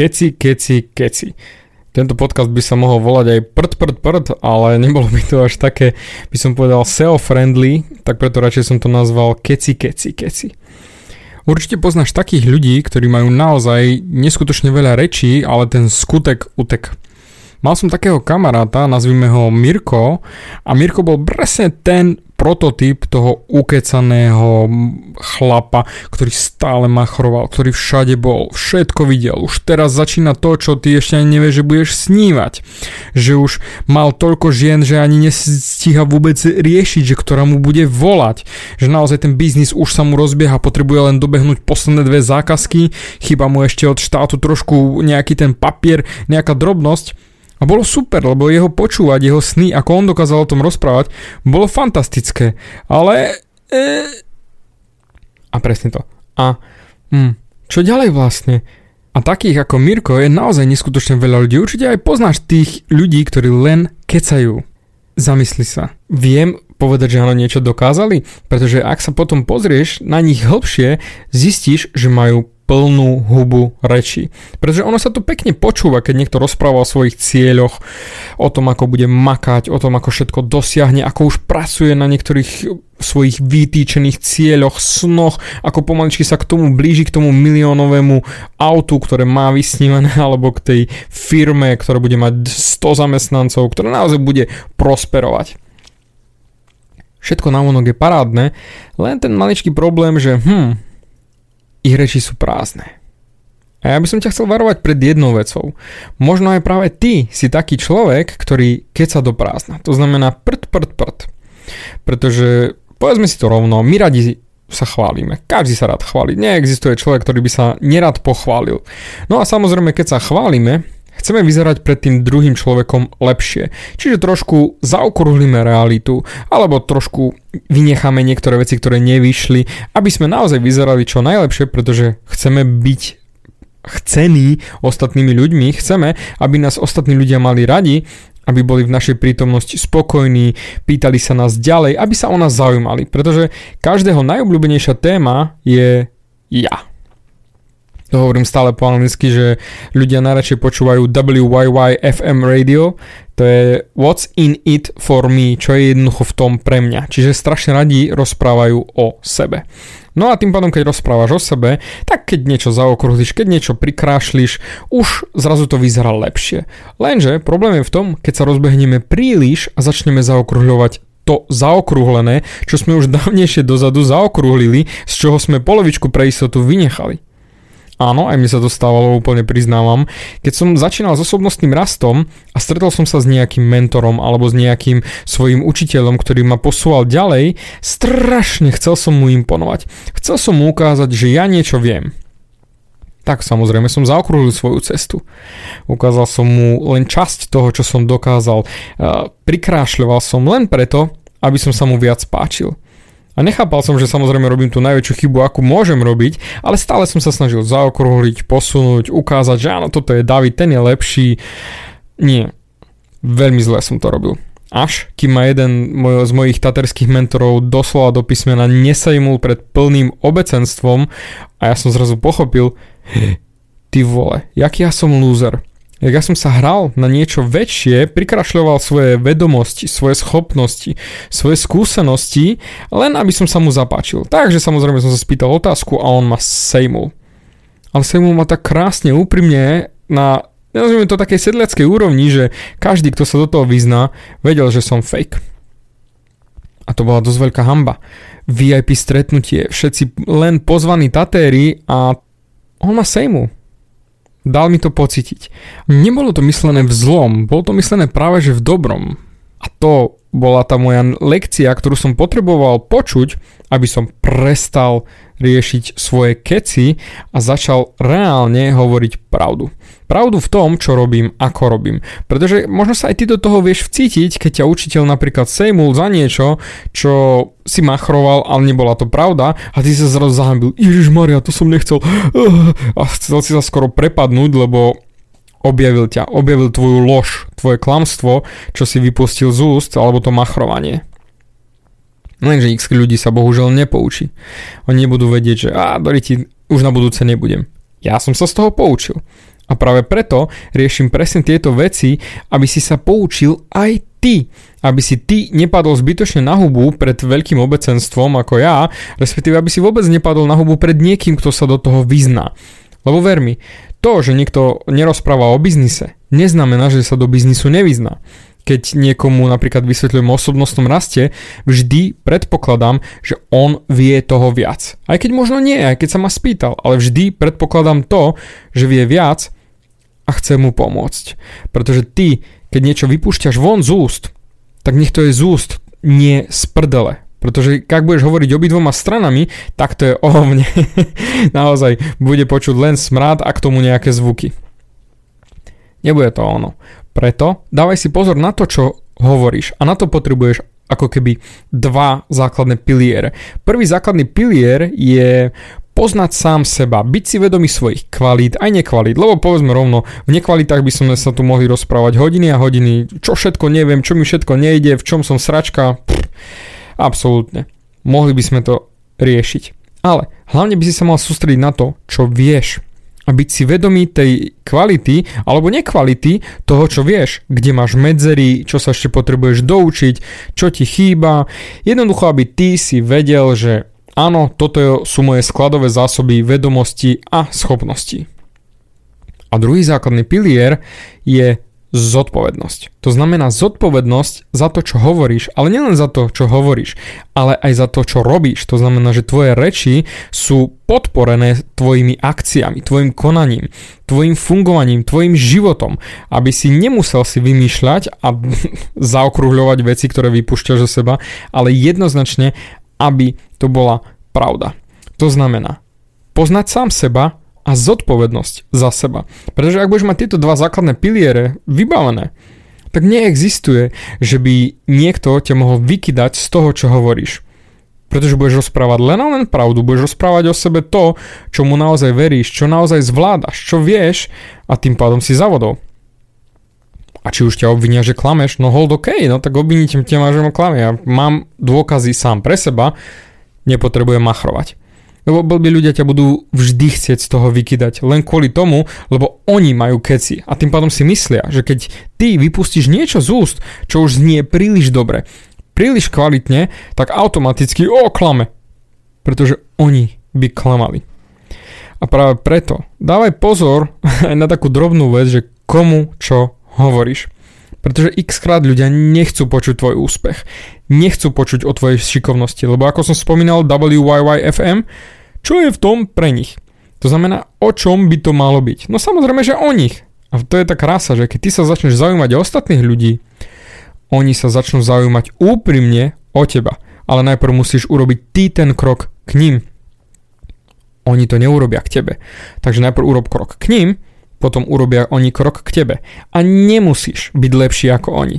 keci, keci, keci. Tento podcast by sa mohol volať aj prd, prd, prd, ale nebolo by to až také, by som povedal SEO-friendly, tak preto radšej som to nazval keci, keci, keci. Určite poznáš takých ľudí, ktorí majú naozaj neskutočne veľa rečí, ale ten skutek utek. Mal som takého kamaráta, nazvime ho Mirko, a Mirko bol presne ten prototyp toho ukecaného chlapa, ktorý stále machroval, ktorý všade bol, všetko videl. Už teraz začína to, čo ty ešte ani nevieš, že budeš snívať. Že už mal toľko žien, že ani nestíha vôbec riešiť, že ktorá mu bude volať. Že naozaj ten biznis už sa mu rozbieha, potrebuje len dobehnúť posledné dve zákazky, chyba mu ešte od štátu trošku nejaký ten papier, nejaká drobnosť a bolo super, lebo jeho počúvať, jeho sny, ako on dokázal o tom rozprávať, bolo fantastické. Ale... E... A presne to. A hm, čo ďalej vlastne? A takých ako Mirko je naozaj neskutočne veľa ľudí. Určite aj poznáš tých ľudí, ktorí len kecajú. Zamysli sa. Viem povedať, že áno, niečo dokázali? Pretože ak sa potom pozrieš na nich hlbšie, zistíš, že majú plnú hubu reči. Pretože ono sa to pekne počúva, keď niekto rozpráva o svojich cieľoch, o tom, ako bude makať, o tom, ako všetko dosiahne, ako už pracuje na niektorých svojich vytýčených cieľoch, snoch, ako pomaličky sa k tomu blíži, k tomu miliónovému autu, ktoré má vysnívané, alebo k tej firme, ktorá bude mať 100 zamestnancov, ktorá naozaj bude prosperovať. Všetko na je parádne, len ten maličký problém, že hm, ich reči sú prázdne. A ja by som ťa chcel varovať pred jednou vecou. Možno aj práve ty si taký človek, ktorý keca do prázdna. To znamená prd, prd, prd. Pretože, povedzme si to rovno, my radi sa chválime. Každý sa rád chváli. Neexistuje človek, ktorý by sa nerad pochválil. No a samozrejme, keď sa chválime, Chceme vyzerať pred tým druhým človekom lepšie. Čiže trošku zaokrúhlime realitu, alebo trošku vynecháme niektoré veci, ktoré nevyšli, aby sme naozaj vyzerali čo najlepšie, pretože chceme byť chcení ostatnými ľuďmi, chceme, aby nás ostatní ľudia mali radi, aby boli v našej prítomnosti spokojní, pýtali sa nás ďalej, aby sa o nás zaujímali, pretože každého najobľúbenejšia téma je ja to hovorím stále po anglicky, že ľudia najradšej počúvajú WYY FM radio, to je what's in it for me, čo je jednoducho v tom pre mňa. Čiže strašne radi rozprávajú o sebe. No a tým pádom, keď rozprávaš o sebe, tak keď niečo zaokrúhliš, keď niečo prikrášliš, už zrazu to vyzerá lepšie. Lenže problém je v tom, keď sa rozbehneme príliš a začneme zaokrúhľovať to zaokrúhlené, čo sme už dávnejšie dozadu zaokrúhlili, z čoho sme polovičku pre istotu vynechali. Áno, aj mi sa to stávalo, úplne priznávam. Keď som začínal s osobnostným rastom a stretol som sa s nejakým mentorom alebo s nejakým svojim učiteľom, ktorý ma posúval ďalej, strašne chcel som mu imponovať. Chcel som mu ukázať, že ja niečo viem. Tak samozrejme som zaokrúhlil svoju cestu. Ukázal som mu len časť toho, čo som dokázal. Prikrášľoval som len preto, aby som sa mu viac páčil. A nechápal som, že samozrejme robím tú najväčšiu chybu, akú môžem robiť, ale stále som sa snažil zaokrúhliť, posunúť, ukázať, že áno, toto je David, ten je lepší. Nie, veľmi zle som to robil. Až kým ma jeden z mojich taterských mentorov doslova do písmena nesajmul pred plným obecenstvom a ja som zrazu pochopil, ty vole, jaký ja som loser jak ja som sa hral na niečo väčšie, prikrašľoval svoje vedomosti, svoje schopnosti, svoje skúsenosti, len aby som sa mu zapáčil. Takže samozrejme som sa spýtal otázku a on ma sejmul. Ale sejmul ma tak krásne, úprimne na nazvime to takej sedleckej úrovni, že každý, kto sa do toho vyzná, vedel, že som fake. A to bola dosť veľká hamba. VIP stretnutie, všetci len pozvaní tatéri a on ma sejmul. Dal mi to pocítiť. Nebolo to myslené v zlom, bolo to myslené práve že v dobrom. A to bola tá moja lekcia, ktorú som potreboval počuť, aby som prestal riešiť svoje keci a začal reálne hovoriť pravdu. Pravdu v tom, čo robím, ako robím. Pretože možno sa aj ty do toho vieš vcítiť, keď ťa učiteľ napríklad sejmul za niečo, čo si machroval, ale nebola to pravda a ty sa zrazu zahambil. Ježiš Maria, to som nechcel. A chcel si sa skoro prepadnúť, lebo objavil ťa, objavil tvoju lož, tvoje klamstvo, čo si vypustil z úst, alebo to machrovanie. Lenže x ľudí sa bohužiaľ nepoučí. Oni nebudú vedieť, že a, ti už na budúce nebudem. Ja som sa z toho poučil. A práve preto riešim presne tieto veci, aby si sa poučil aj ty. Aby si ty nepadol zbytočne na hubu pred veľkým obecenstvom ako ja, respektíve aby si vôbec nepadol na hubu pred niekým, kto sa do toho vyzná. Lebo ver mi, to, že niekto nerozpráva o biznise, neznamená, že sa do biznisu nevyzná keď niekomu napríklad vysvetľujem o osobnostnom raste, vždy predpokladám, že on vie toho viac. Aj keď možno nie, aj keď sa ma spýtal, ale vždy predpokladám to, že vie viac a chce mu pomôcť. Pretože ty, keď niečo vypúšťaš von z úst, tak nech to je z úst, nie z prdele. Pretože ak budeš hovoriť obidvoma stranami, tak to je o mne. Naozaj bude počuť len smrad a k tomu nejaké zvuky. Nebude to ono. Preto dávaj si pozor na to, čo hovoríš a na to potrebuješ ako keby dva základné piliere. Prvý základný pilier je poznať sám seba, byť si vedomý svojich kvalít aj nekvalít, lebo povedzme rovno, v nekvalitách by sme sa tu mohli rozprávať hodiny a hodiny, čo všetko neviem, čo mi všetko nejde, v čom som sračka, pff, absolútne. Mohli by sme to riešiť. Ale hlavne by si sa mal sústrediť na to, čo vieš a byť si vedomý tej kvality alebo nekvality toho, čo vieš, kde máš medzery, čo sa ešte potrebuješ doučiť, čo ti chýba. Jednoducho, aby ty si vedel, že áno, toto sú moje skladové zásoby vedomosti a schopností. A druhý základný pilier je zodpovednosť. To znamená zodpovednosť za to, čo hovoríš, ale nielen za to, čo hovoríš, ale aj za to, čo robíš. To znamená, že tvoje reči sú podporené tvojimi akciami, tvojim konaním, tvojim fungovaním, tvojim životom, aby si nemusel si vymýšľať a zaokrúhľovať veci, ktoré vypúšťaš zo seba, ale jednoznačne, aby to bola pravda. To znamená poznať sám seba, a zodpovednosť za seba. Pretože ak budeš mať tieto dva základné piliere vybavené, tak neexistuje, že by niekto ťa mohol vykydať z toho, čo hovoríš. Pretože budeš rozprávať len a len pravdu, budeš rozprávať o sebe to, čo mu naozaj veríš, čo naozaj zvládaš, čo vieš a tým pádom si zavodol. A či už ťa obvinia, že klameš, no hold OK, no tak obvinite ťa, že ma klame. Ja mám dôkazy sám pre seba, nepotrebujem machrovať. Lebo blbí ľudia ťa budú vždy chcieť z toho vykydať. Len kvôli tomu, lebo oni majú keci. A tým pádom si myslia, že keď ty vypustíš niečo z úst, čo už znie príliš dobre, príliš kvalitne, tak automaticky o klame. Pretože oni by klamali. A práve preto dávaj pozor aj na takú drobnú vec, že komu čo hovoríš. Pretože x krát ľudia nechcú počuť tvoj úspech. Nechcú počuť o tvojej šikovnosti, lebo ako som spomínal WYYFM, čo je v tom pre nich? To znamená, o čom by to malo byť? No samozrejme, že o nich. A to je tá krása, že keď ty sa začneš zaujímať o ostatných ľudí, oni sa začnú zaujímať úprimne o teba. Ale najprv musíš urobiť ty ten krok k ním. Oni to neurobia k tebe. Takže najprv urob krok k ním potom urobia oni krok k tebe. A nemusíš byť lepší ako oni.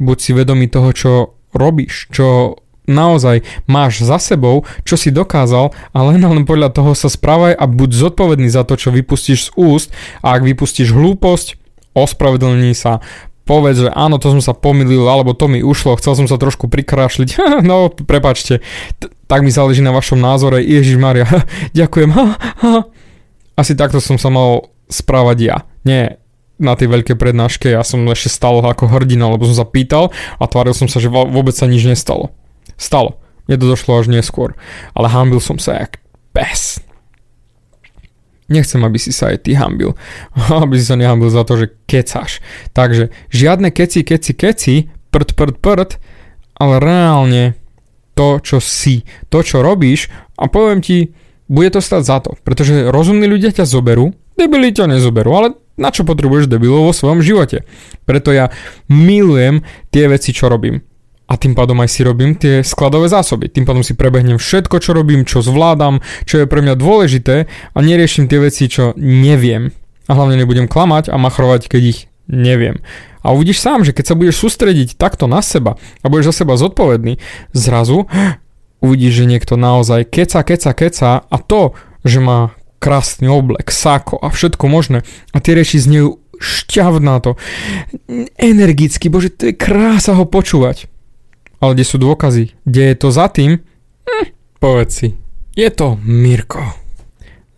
Buď si vedomý toho, čo robíš, čo naozaj máš za sebou, čo si dokázal a len, len podľa toho sa správaj a buď zodpovedný za to, čo vypustíš z úst. A ak vypustíš hlúposť, ospravedlní sa, povedz, že áno, to som sa pomýlil, alebo to mi ušlo, chcel som sa trošku prikrášliť, no prepačte, T- tak mi záleží na vašom názore, Ježiš Maria, ďakujem, asi takto som sa mal správať ja. Nie na tej veľkej prednáške, ja som ešte stal ako hrdina, lebo som sa pýtal a tváril som sa, že vôbec sa nič nestalo. Stalo. Mne to došlo až neskôr. Ale hambil som sa jak pes. Nechcem, aby si sa aj ty hambil. aby si sa nehambil za to, že kecáš. Takže žiadne keci, keci, keci, prd, prd, prd, ale reálne to, čo si, to, čo robíš a poviem ti, bude to stať za to, pretože rozumní ľudia ťa zoberú, Debili ťa nezoberú, ale na čo potrebuješ debilov vo svojom živote? Preto ja milujem tie veci, čo robím. A tým pádom aj si robím tie skladové zásoby. Tým pádom si prebehnem všetko, čo robím, čo zvládam, čo je pre mňa dôležité a neriešim tie veci, čo neviem. A hlavne nebudem klamať a machrovať, keď ich neviem. A uvidíš sám, že keď sa budeš sústrediť takto na seba a budeš za seba zodpovedný, zrazu uvidíš, že niekto naozaj keca, keca, keca a to, že má krásny oblek, sako a všetko možné. A tie reči znejú šťavná to, energicky, bože, to je krása ho počúvať. Ale kde sú dôkazy? Kde je to za tým? Hm, povedz si. Je to Mirko.